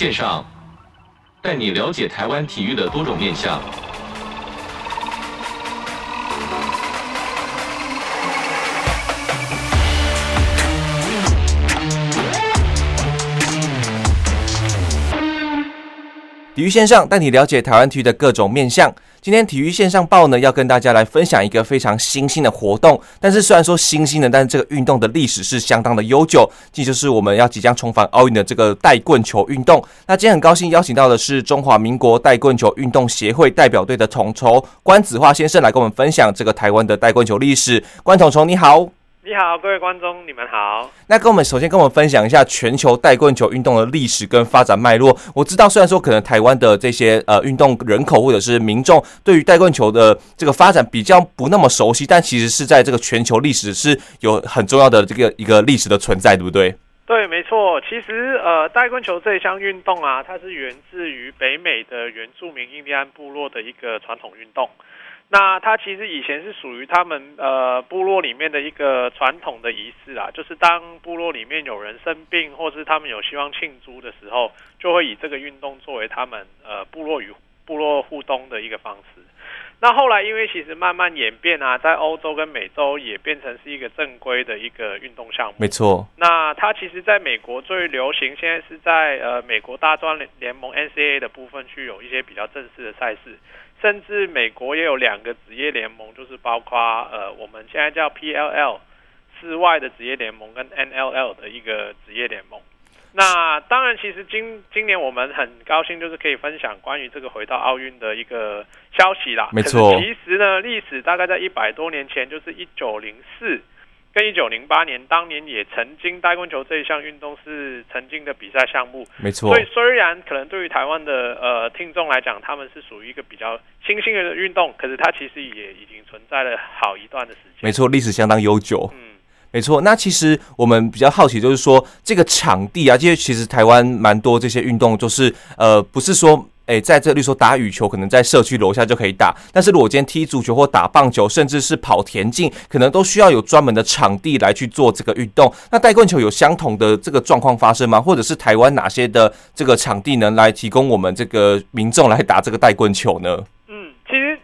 线上，带你了解台湾体育的多种面向。体育线上带你了解台湾体育的各种面向。今天体育线上报呢，要跟大家来分享一个非常新兴的活动。但是虽然说新兴的，但是这个运动的历史是相当的悠久。这就是我们要即将重返奥运的这个带棍球运动。那今天很高兴邀请到的是中华民国带棍球运动协会代表队的统筹关子化先生来跟我们分享这个台湾的带棍球历史。关统筹你好。你好，各位观众，你们好。那跟我们首先跟我们分享一下全球带棍球运动的历史跟发展脉络。我知道，虽然说可能台湾的这些呃运动人口或者是民众对于带棍球的这个发展比较不那么熟悉，但其实是在这个全球历史是有很重要的这个一个历史的存在，对不对？对，没错。其实呃，带棍球这一项运动啊，它是源自于北美的原住民印第安部落的一个传统运动。那它其实以前是属于他们呃部落里面的一个传统的仪式啊，就是当部落里面有人生病，或是他们有希望庆祝的时候，就会以这个运动作为他们呃部落与部落互动的一个方式。那后来因为其实慢慢演变啊，在欧洲跟美洲也变成是一个正规的一个运动项目。没错。那它其实在美国最流行，现在是在呃美国大专联盟 NCAA 的部分去有一些比较正式的赛事。甚至美国也有两个职业联盟，就是包括呃，我们现在叫 PLL 室外的职业联盟跟 NLL 的一个职业联盟。那当然，其实今今年我们很高兴，就是可以分享关于这个回到奥运的一个消息啦。没错，其实呢，历史大概在一百多年前，就是一九零四。跟一九零八年，当年也曾经带棍球这一项运动是曾经的比赛项目，没错。所以虽然可能对于台湾的呃听众来讲，他们是属于一个比较新兴的运动，可是它其实也已经存在了好一段的时间。没错，历史相当悠久。嗯，没错。那其实我们比较好奇，就是说这个场地啊，因为其实台湾蛮多这些运动，就是呃，不是说。诶，在这里说打羽球，可能在社区楼下就可以打。但是如果今天踢足球或打棒球，甚至是跑田径，可能都需要有专门的场地来去做这个运动。那带棍球有相同的这个状况发生吗？或者是台湾哪些的这个场地能来提供我们这个民众来打这个带棍球呢？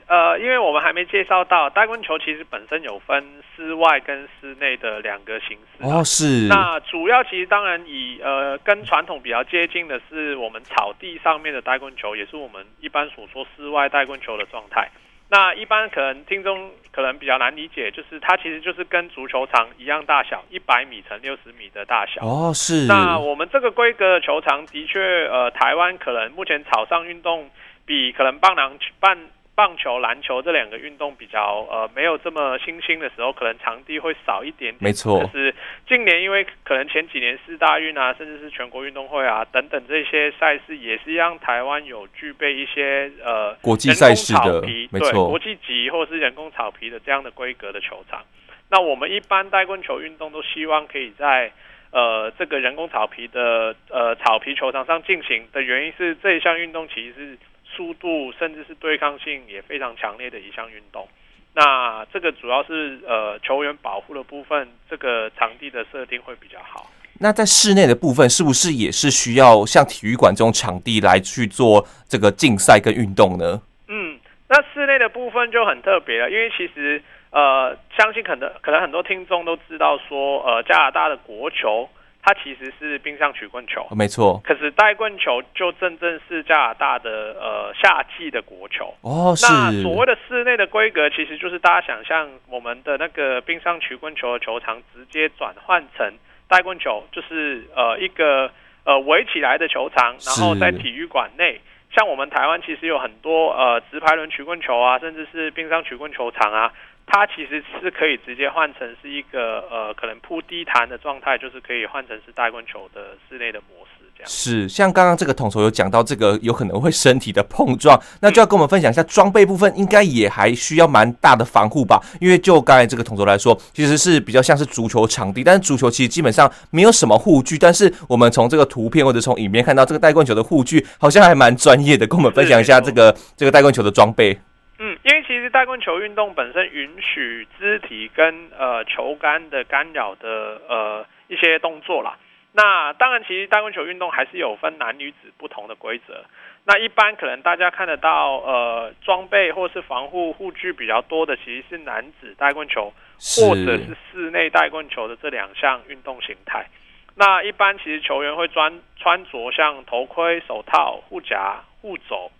呃，因为我们还没介绍到带棍球，其实本身有分室外跟室内的两个形式。哦，是。那主要其实当然以呃跟传统比较接近的是我们草地上面的带棍球，也是我们一般所说室外带棍球的状态。那一般可能听众可能比较难理解，就是它其实就是跟足球场一样大小，一百米乘六十米的大小。哦，是。那我们这个规格的球场的确，呃，台湾可能目前草上运动比可能棒篮棒。棒球、篮球这两个运动比较呃没有这么新兴的时候，可能场地会少一点点。没错。就是近年因为可能前几年四大运啊，甚至是全国运动会啊等等这些赛事，也是让台湾有具备一些呃国际赛事的，没错，国际级或者是人工草皮的这样的规格的球场。那我们一般带棍球运动都希望可以在呃这个人工草皮的呃草皮球场上进行的原因是这一项运动其实是。速度甚至是对抗性也非常强烈的一项运动，那这个主要是呃球员保护的部分，这个场地的设定会比较好。那在室内的部分，是不是也是需要像体育馆这种场地来去做这个竞赛跟运动呢？嗯，那室内的部分就很特别了，因为其实呃，相信可能可能很多听众都知道说，呃，加拿大的国球。它其实是冰上曲棍球，没错。可是带棍球就真正是加拿大的呃夏季的国球哦。是。那所谓的室内的规格，其实就是大家想象我们的那个冰上曲棍球的球场直接转换成带棍球，就是呃一个呃围起来的球场，然后在体育馆内，像我们台湾其实有很多呃直排轮曲棍球啊，甚至是冰上曲棍球场啊。它其实是可以直接换成是一个呃，可能铺地毯的状态，就是可以换成是带棍球的室内的模式这样。是，像刚刚这个统筹有讲到这个有可能会身体的碰撞，那就要跟我们分享一下装备部分，应该也还需要蛮大的防护吧？因为就刚才这个统筹来说，其实是比较像是足球场地，但是足球其实基本上没有什么护具，但是我们从这个图片或者从影片看到这个带棍球的护具好像还蛮专业的，跟我们分享一下这个这个带棍球的装备。嗯，因为其实带棍球运动本身允许肢体跟呃球杆的干扰的呃一些动作啦。那当然，其实带棍球运动还是有分男女子不同的规则。那一般可能大家看得到，呃，装备或是防护护具比较多的，其实是男子带棍球或者是室内带棍球的这两项运动形态。那一般其实球员会穿穿着像头盔、手套、护甲、护肘。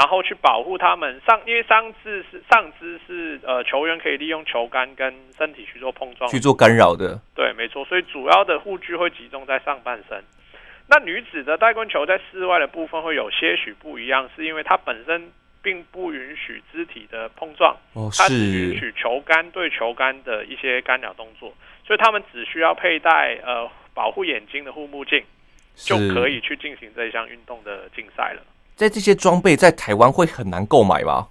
然后去保护他们上，因为上肢是上肢是呃球员可以利用球杆跟身体去做碰撞，去做干扰的。对，没错。所以主要的护具会集中在上半身。那女子的带棍球在室外的部分会有些许不一样，是因为它本身并不允许肢体的碰撞，哦，它只允许球杆对球杆的一些干扰动作，所以他们只需要佩戴呃保护眼睛的护目镜，就可以去进行这一项运动的竞赛了。在这些装备在台湾会很难购买吧？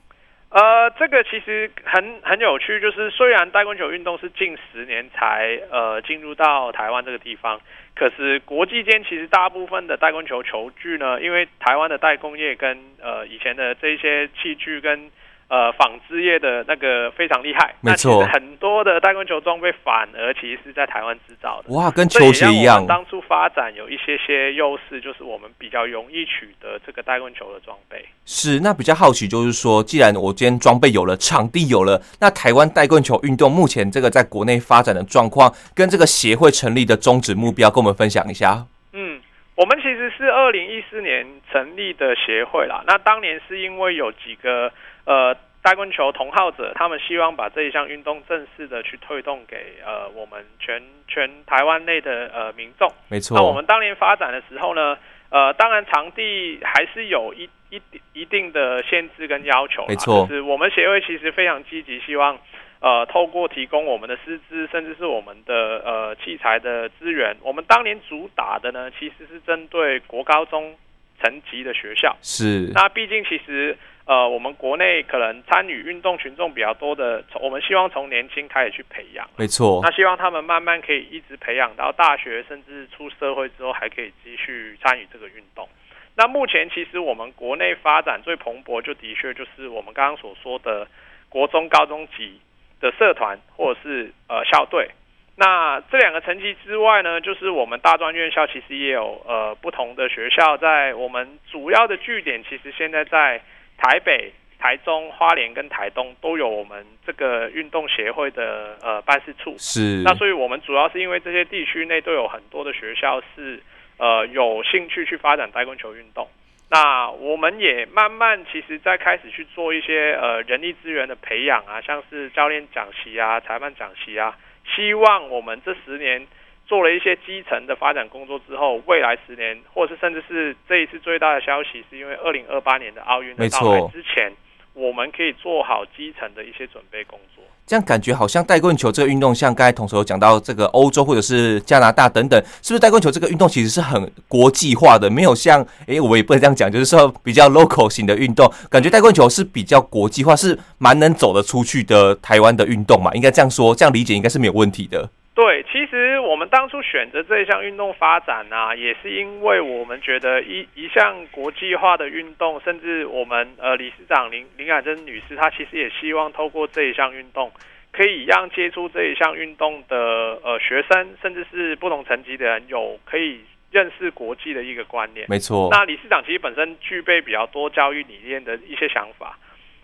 呃，这个其实很很有趣，就是虽然带棍球运动是近十年才呃进入到台湾这个地方，可是国际间其实大部分的带棍球球具呢，因为台湾的代工业跟呃以前的这些器具跟。呃，纺织业的那个非常厉害，没错，很多的带棍球装备反而其实是在台湾制造的。哇，跟球鞋一样。当初发展有一些些优势，就是我们比较容易取得这个带棍球的装备。是，那比较好奇就是说，既然我今天装备有了，场地有了，那台湾带棍球运动目前这个在国内发展的状况，跟这个协会成立的宗旨目标，跟我们分享一下。嗯，我们其实是二零一四年成立的协会啦。那当年是因为有几个。呃，大棍球同好者，他们希望把这一项运动正式的去推动给呃我们全全台湾内的呃民众。没错。那我们当年发展的时候呢，呃，当然场地还是有一一一定的限制跟要求。没错。就是我们协会其实非常积极，希望呃透过提供我们的师资，甚至是我们的呃器材的资源，我们当年主打的呢，其实是针对国高中层级的学校。是。那毕竟其实。呃，我们国内可能参与运动群众比较多的，我们希望从年轻开始去培养。没错。那希望他们慢慢可以一直培养到大学，甚至出社会之后还可以继续参与这个运动。那目前其实我们国内发展最蓬勃，就的确就是我们刚刚所说的国中、高中级的社团或者是呃校队。那这两个层级之外呢，就是我们大专院校其实也有呃不同的学校，在我们主要的据点，其实现在在。台北、台中、花莲跟台东都有我们这个运动协会的呃办事处。是。那所以我们主要是因为这些地区内都有很多的学校是呃有兴趣去发展带棍球运动。那我们也慢慢其实在开始去做一些呃人力资源的培养啊，像是教练讲习啊、裁判讲习啊，希望我们这十年。做了一些基层的发展工作之后，未来十年，或者是甚至是这一次最大的消息，是因为二零二八年的奥运的到来之前，我们可以做好基层的一些准备工作。这样感觉好像带棍球这个运动，像刚才同时有讲到这个欧洲或者是加拿大等等，是不是带棍球这个运动其实是很国际化的？没有像诶，我也不能这样讲，就是说比较 local 型的运动，感觉带棍球是比较国际化，是蛮能走得出去的台湾的运动嘛？应该这样说，这样理解应该是没有问题的。对，其实我们当初选择这一项运动发展呢、啊，也是因为我们觉得一一项国际化的运动，甚至我们呃理事长林林海珍女士，她其实也希望透过这一项运动，可以让接触这一项运动的呃学生，甚至是不同层级的人，有可以认识国际的一个观念。没错。那理事长其实本身具备比较多教育理念的一些想法。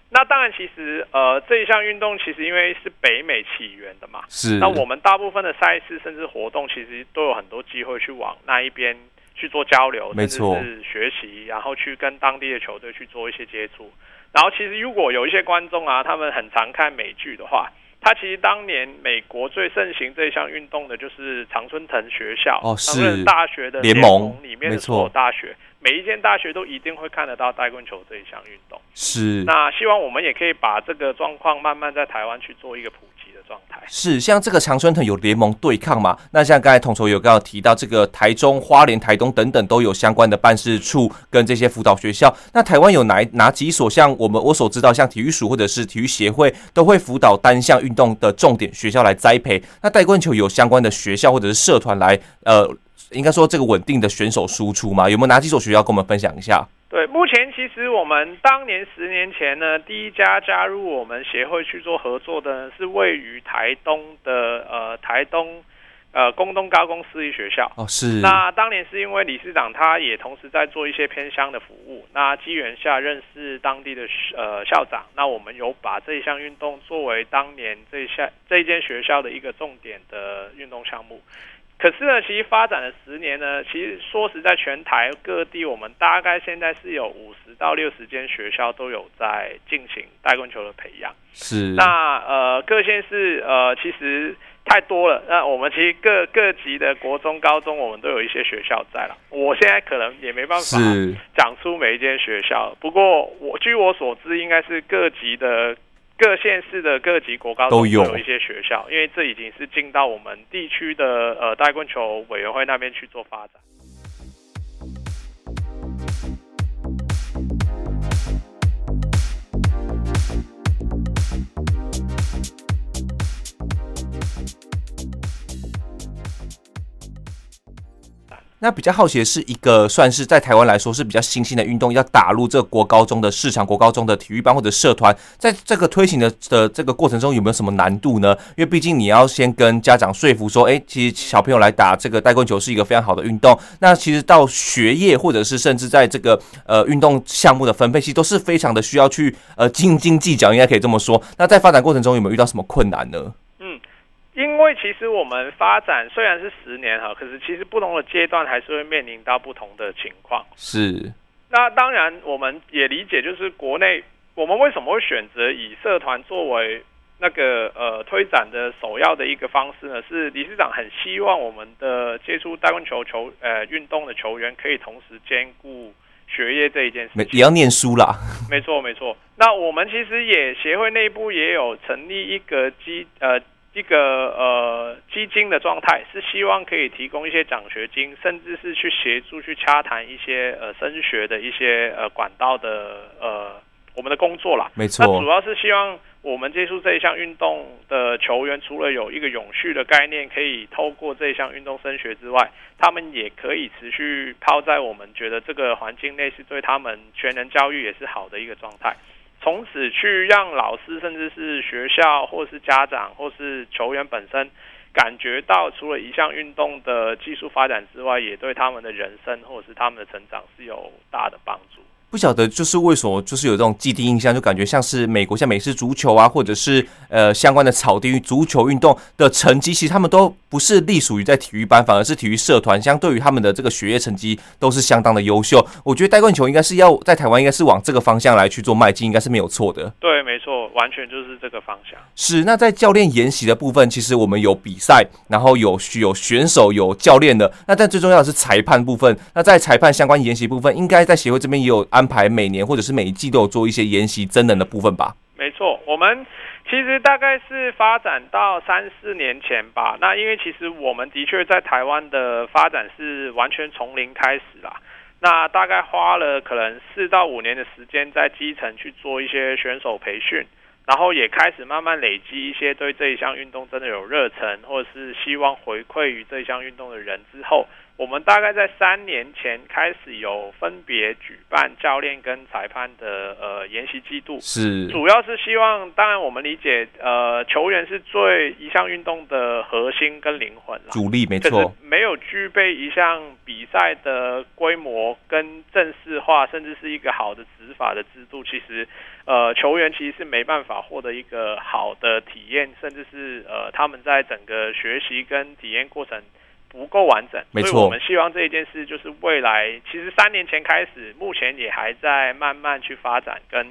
那当然，其实呃，这一项运动其实因为是北美起源的嘛，是。那我们大部分的赛事甚至活动，其实都有很多机会去往那一边去做交流，没错，是学习，然后去跟当地的球队去做一些接触。然后，其实如果有一些观众啊，他们很常看美剧的话，他其实当年美国最盛行这一项运动的就是常春藤学校哦，是大学的联盟里面的所有大学。每一间大学都一定会看得到带棍球这一项运动，是。那希望我们也可以把这个状况慢慢在台湾去做一个普及的状态。是，像这个长春藤有联盟对抗嘛？那像刚才统筹有刚刚提到，这个台中、花莲、台东等等都有相关的办事处跟这些辅导学校。那台湾有哪哪几所？像我们我所知道，像体育署或者是体育协会都会辅导单项运动的重点学校来栽培。那带棍球有相关的学校或者是社团来呃。应该说这个稳定的选手输出吗？有没有哪几所学校跟我们分享一下？对，目前其实我们当年十年前呢，第一家加入我们协会去做合作的，是位于台东的呃台东呃，工东高工私立学校哦，是。那当年是因为理事长他也同时在做一些偏乡的服务，那机缘下认识当地的呃校长，那我们有把这一项运动作为当年这一项这一间学校的一个重点的运动项目。可是呢，其实发展了十年呢，其实说实在，全台各地我们大概现在是有五十到六十间学校都有在进行带棍球的培养。是。那呃，各县市呃，其实。太多了，那我们其实各各级的国中、高中，我们都有一些学校在了。我现在可能也没办法讲出每一间学校，不过我据我所知，应该是各级的各县市的各级国高中都有一些学校，因为这已经是进到我们地区的呃带棍球委员会那边去做发展。那比较好奇的是，一个算是在台湾来说是比较新兴的运动，要打入这国高中的市场，国高中的体育班或者社团，在这个推行的的这个过程中，有没有什么难度呢？因为毕竟你要先跟家长说服说，哎，其实小朋友来打这个带棍球是一个非常好的运动。那其实到学业或者是甚至在这个呃运动项目的分配，其实都是非常的需要去呃斤斤计较，应该可以这么说。那在发展过程中有没有遇到什么困难呢？因为其实我们发展虽然是十年哈，可是其实不同的阶段还是会面临到不同的情况。是。那当然我们也理解，就是国内我们为什么会选择以社团作为那个呃推展的首要的一个方式呢？是理事长很希望我们的接触大棍球球呃运动的球员可以同时兼顾学业这一件事情。也要念书啦。没错没错。那我们其实也协会内部也有成立一个基呃。一个呃基金的状态是希望可以提供一些奖学金，甚至是去协助去洽谈一些呃升学的一些呃管道的呃我们的工作啦。没错，那主要是希望我们接触这一项运动的球员，除了有一个永续的概念，可以透过这一项运动升学之外，他们也可以持续泡在我们觉得这个环境内是对他们全人教育也是好的一个状态。从此去让老师，甚至是学校，或是家长，或是球员本身，感觉到除了一项运动的技术发展之外，也对他们的人生或者是他们的成长是有大的帮助。不晓得就是为什么，就是有这种既定印象，就感觉像是美国像美式足球啊，或者是呃相关的草地足球运动的成绩，其实他们都不是隶属于在体育班，反而是体育社团。相对于他们的这个学业成绩，都是相当的优秀。我觉得带棍球应该是要在台湾，应该是往这个方向来去做迈进，应该是没有错的。对，没错，完全就是这个方向。是。那在教练研习的部分，其实我们有比赛，然后有有选手，有教练的。那但最重要的是裁判部分。那在裁判相关研习部分，应该在协会这边也有安。排每年或者是每一季都有做一些研习真人的部分吧？没错，我们其实大概是发展到三四年前吧。那因为其实我们的确在台湾的发展是完全从零开始啦。那大概花了可能四到五年的时间在基层去做一些选手培训，然后也开始慢慢累积一些对这一项运动真的有热忱，或者是希望回馈于这一项运动的人之后。我们大概在三年前开始有分别举办教练跟裁判的呃研习季度，是。主要是希望，当然我们理解呃球员是最一项运动的核心跟灵魂啦，主力没错，没有具备一项比赛的规模跟正式化，甚至是一个好的执法的制度，其实呃球员其实是没办法获得一个好的体验，甚至是呃他们在整个学习跟体验过程。不够完整，没错。所以我们希望这一件事就是未来，其实三年前开始，目前也还在慢慢去发展跟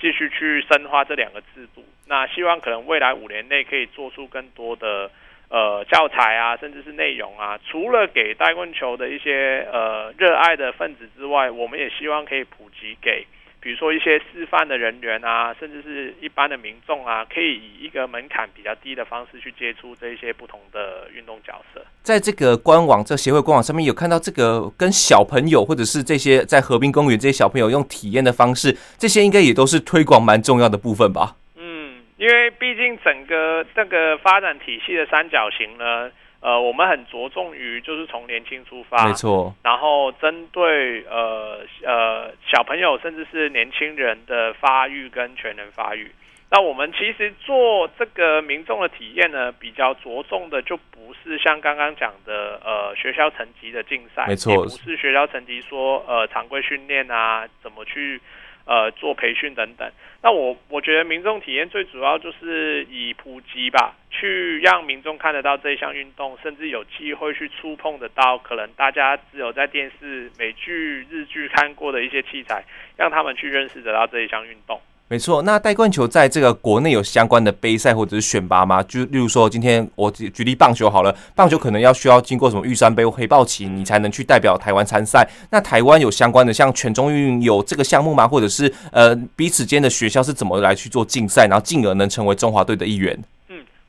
继续去深化这两个制度。那希望可能未来五年内可以做出更多的呃教材啊，甚至是内容啊。除了给带棍球的一些呃热爱的分子之外，我们也希望可以普及给。比如说一些示范的人员啊，甚至是一般的民众啊，可以以一个门槛比较低的方式去接触这一些不同的运动角色。在这个官网，这协会官网上面有看到这个跟小朋友或者是这些在河滨公园这些小朋友用体验的方式，这些应该也都是推广蛮重要的部分吧？嗯，因为毕竟整个这个发展体系的三角形呢。呃，我们很着重于就是从年轻出发，没错，然后针对呃呃小朋友甚至是年轻人的发育跟全能发育。那我们其实做这个民众的体验呢，比较着重的就不是像刚刚讲的呃学校层级的竞赛，没错，也不是学校层级说呃常规训练啊，怎么去呃做培训等等。那我我觉得民众体验最主要就是以普及吧，去让民众看得到这一项运动，甚至有机会去触碰得到可能大家只有在电视、美剧、日剧看过的一些器材，让他们去认识得到这一项运动。没错，那戴冠球在这个国内有相关的杯赛或者是选拔吗？就例如说，今天我举举例棒球好了，棒球可能要需要经过什么玉山杯或黑豹旗，你才能去代表台湾参赛。那台湾有相关的，像全中运有这个项目吗？或者是呃彼此间的学校是怎么来去做竞赛，然后进而能成为中华队的一员？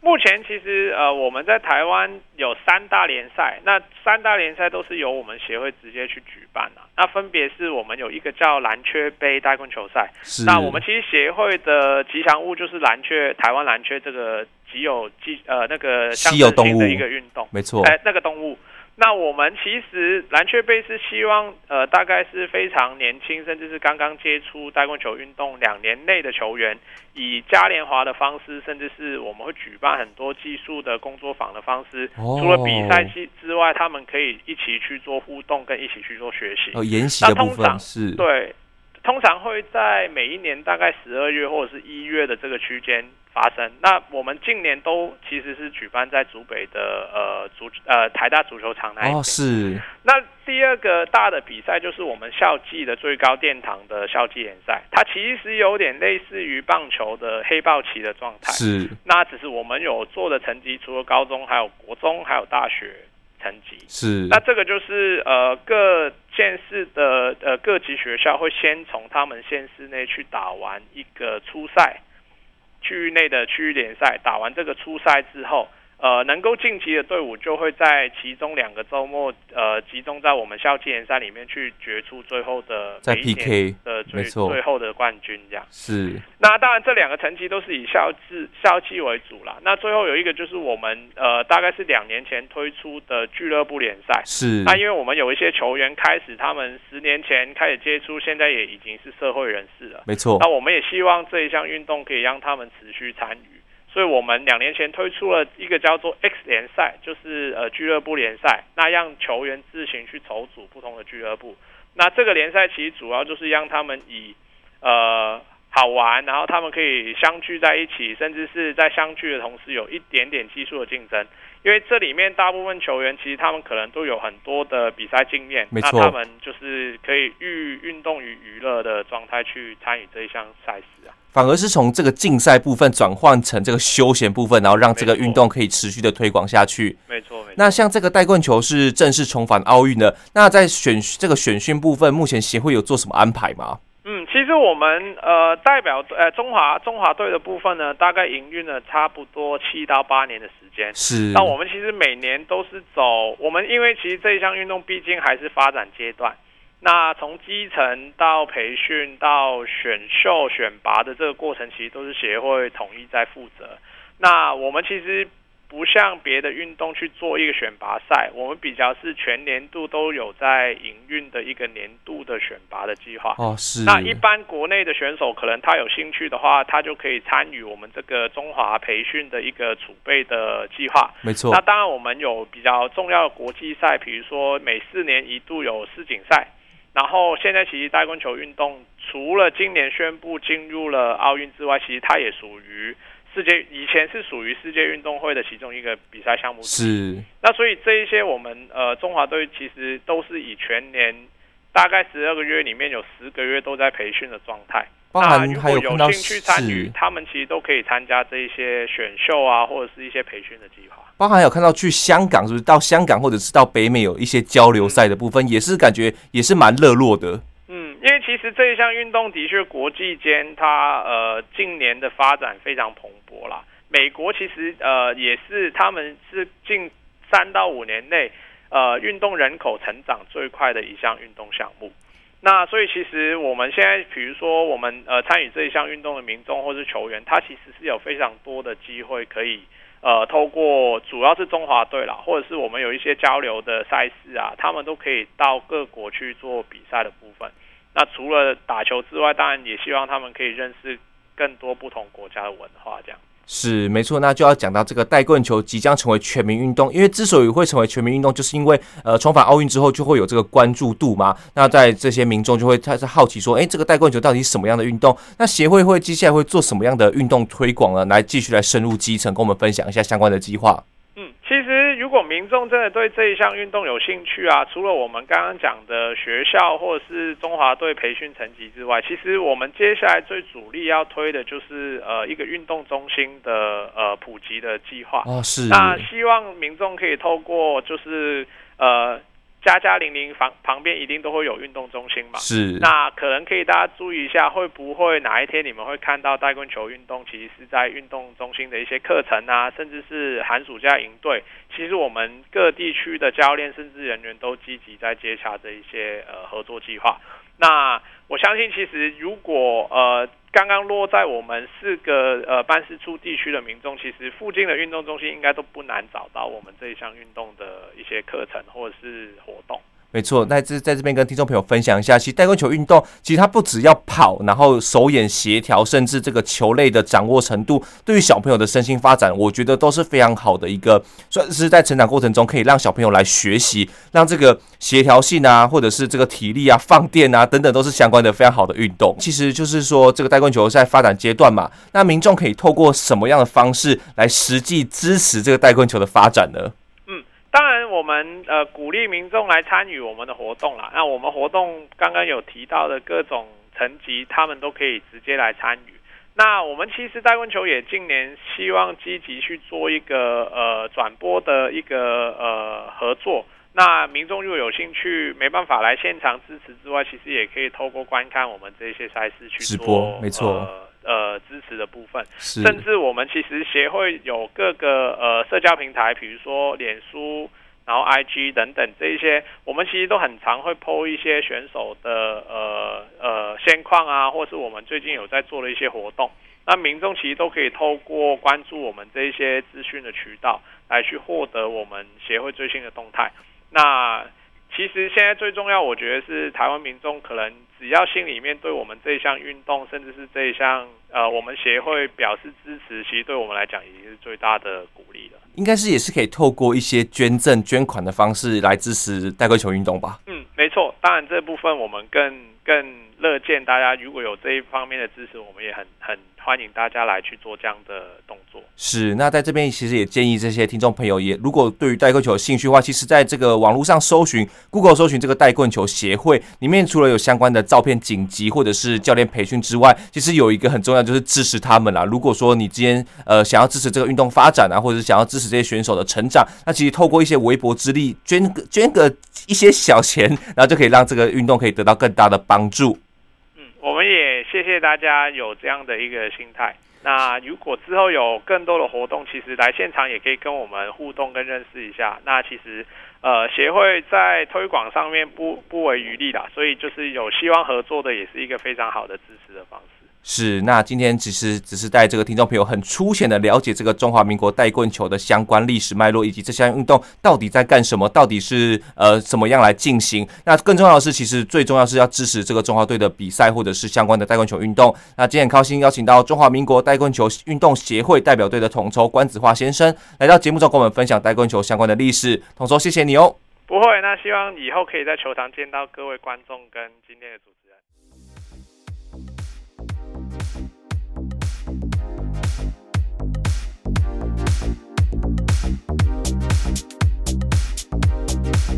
目前其实呃，我们在台湾有三大联赛，那三大联赛都是由我们协会直接去举办的。那分别是我们有一个叫蓝雀杯大棍球赛，那我们其实协会的吉祥物就是蓝雀，台湾蓝雀这个极有极呃那个稀有动物的一个运动，没错，哎，那个动物。那我们其实蓝雀杯是希望，呃，大概是非常年轻，甚至是刚刚接触带棍球运动两年内的球员，以嘉年华的方式，甚至是我们会举办很多技术的工作坊的方式，哦、除了比赛之之外，他们可以一起去做互动，跟一起去做学习。哦，研习的部分是，对。通常会在每一年大概十二月或者是一月的这个区间发生。那我们近年都其实是举办在竹北的呃足呃台大足球场那一边。哦，是。那第二个大的比赛就是我们校际的最高殿堂的校际联赛，它其实有点类似于棒球的黑豹旗的状态。是。那只是我们有做的成绩，除了高中，还有国中，还有大学。成绩是，那这个就是呃各县市的呃各级学校会先从他们县市内去打完一个初赛，区域内的区域联赛，打完这个初赛之后。呃，能够晋级的队伍就会在其中两个周末，呃，集中在我们校际联赛里面去决出最后的在 PK 的最最后的冠军，这样是。那当然，这两个成绩都是以校际校际为主啦。那最后有一个就是我们呃，大概是两年前推出的俱乐部联赛。是。那因为我们有一些球员开始，他们十年前开始接触，现在也已经是社会人士了。没错。那我们也希望这一项运动可以让他们持续参与。所以我们两年前推出了一个叫做 X 联赛，就是呃俱乐部联赛，那让球员自行去筹组不同的俱乐部。那这个联赛其实主要就是让他们以呃好玩，然后他们可以相聚在一起，甚至是在相聚的同时有一点点技术的竞争。因为这里面大部分球员其实他们可能都有很多的比赛经验，没错。那他们就是可以寓运动与娱乐的状态去参与这一项赛事啊。反而是从这个竞赛部分转换成这个休闲部分，然后让这个运动可以持续的推广下去。没错，没错。那像这个带棍球是正式重返奥运的，那在选这个选训部分，目前协会有做什么安排吗？嗯，其实我们呃代表呃中华中华队的部分呢，大概营运了差不多七到八年的时间。是。那我们其实每年都是走，我们因为其实这一项运动毕竟还是发展阶段。那从基层到培训到选秀选拔的这个过程，其实都是协会统一在负责。那我们其实不像别的运动去做一个选拔赛，我们比较是全年度都有在营运的一个年度的选拔的计划。哦，是。那一般国内的选手可能他有兴趣的话，他就可以参与我们这个中华培训的一个储备的计划。没错。那当然我们有比较重要的国际赛，比如说每四年一度有世锦赛。然后现在其实带棍球运动除了今年宣布进入了奥运之外，其实它也属于世界，以前是属于世界运动会的其中一个比赛项目。是。那所以这一些我们呃中华队其实都是以全年大概十二个月里面有十个月都在培训的状态。包含还有有兴趣参与，他们其实都可以参加这一些选秀啊，或者是一些培训的计划。包含有看到去香港，是不是到香港或者是到北美有一些交流赛的部分，嗯、也是感觉也是蛮热络的。其实这一项运动的确国际间它呃近年的发展非常蓬勃啦。美国其实呃也是他们是近三到五年内呃运动人口成长最快的一项运动项目。那所以其实我们现在，比如说我们呃参与这一项运动的民众或是球员，他其实是有非常多的机会可以呃透过主要是中华队啦，或者是我们有一些交流的赛事啊，他们都可以到各国去做比赛的部分。那除了打球之外，当然也希望他们可以认识更多不同国家的文化这样。是没错，那就要讲到这个带棍球即将成为全民运动，因为之所以会成为全民运动，就是因为呃重返奥运之后就会有这个关注度嘛。那在这些民众就会开始好奇说，哎，这个带棍球到底是什么样的运动？那协会会接下来会做什么样的运动推广呢？来继续来深入基层，跟我们分享一下相关的计划。嗯，其实如果民众真的对这一项运动有兴趣啊，除了我们刚刚讲的学校或者是中华队培训层级之外，其实我们接下来最主力要推的就是呃一个运动中心的呃普及的计划。哦，是。那希望民众可以透过就是呃。家家零零房旁边一定都会有运动中心嘛？是。那可能可以大家注意一下，会不会哪一天你们会看到带棍球运动？其实是在运动中心的一些课程啊，甚至是寒暑假营队。其实我们各地区的教练甚至人员都积极在接洽这一些呃合作计划。那我相信，其实如果呃刚刚落在我们四个呃办事处地区的民众，其实附近的运动中心应该都不难找到我们这一项运动的一些课程或者是活动。没错，那这在这边跟听众朋友分享一下，其实带棍球运动其实它不只要跑，然后手眼协调，甚至这个球类的掌握程度，对于小朋友的身心发展，我觉得都是非常好的一个，算是在成长过程中可以让小朋友来学习，让这个协调性啊，或者是这个体力啊、放电啊等等，都是相关的非常好的运动。其实就是说，这个带棍球在发展阶段嘛，那民众可以透过什么样的方式来实际支持这个带棍球的发展呢？当然，我们呃鼓励民众来参与我们的活动啦。那我们活动刚刚有提到的各种层级，他们都可以直接来参与。那我们其实带棍球也近年希望积极去做一个呃转播的一个呃合作。那民众如果有兴趣，没办法来现场支持之外，其实也可以透过观看我们这些赛事去做直播，没错。呃呃，支持的部分，甚至我们其实协会有各个呃社交平台，比如说脸书，然后 IG 等等这一些，我们其实都很常会 po 一些选手的呃呃现况啊，或是我们最近有在做的一些活动，那民众其实都可以透过关注我们这一些资讯的渠道，来去获得我们协会最新的动态。那其实现在最重要，我觉得是台湾民众可能只要心里面对我们这一项运动，甚至是这一项呃，我们协会表示支持，其实对我们来讲已经是最大的鼓励了。应该是也是可以透过一些捐赠、捐款的方式来支持带棍球运动吧？嗯，没错。当然这部分我们更更乐见大家如果有这一方面的支持，我们也很很。欢迎大家来去做这样的动作。是，那在这边其实也建议这些听众朋友，也如果对于代棍球有兴趣的话，其实在这个网络上搜寻，Google 搜寻这个代棍球协会里面，除了有相关的照片紧急或者是教练培训之外，其实有一个很重要就是支持他们啦。如果说你今天呃想要支持这个运动发展啊，或者是想要支持这些选手的成长，那其实透过一些微薄之力，捐个捐个一些小钱，然后就可以让这个运动可以得到更大的帮助。嗯我们也谢谢大家有这样的一个心态。那如果之后有更多的活动，其实来现场也可以跟我们互动跟认识一下。那其实呃协会在推广上面不不遗余力啦，所以就是有希望合作的，也是一个非常好的支持的方式。是，那今天其实只是带这个听众朋友很粗浅的了解这个中华民国带棍球的相关历史脉络，以及这项运动到底在干什么，到底是呃怎么样来进行。那更重要的是，其实最重要是要支持这个中华队的比赛，或者是相关的带棍球运动。那今天很高兴邀请到中华民国带棍球运动协会代表队的统筹关子华先生来到节目中，跟我们分享带棍球相关的历史。统筹，谢谢你哦。不会，那希望以后可以在球场见到各位观众跟今天的主持人。はい。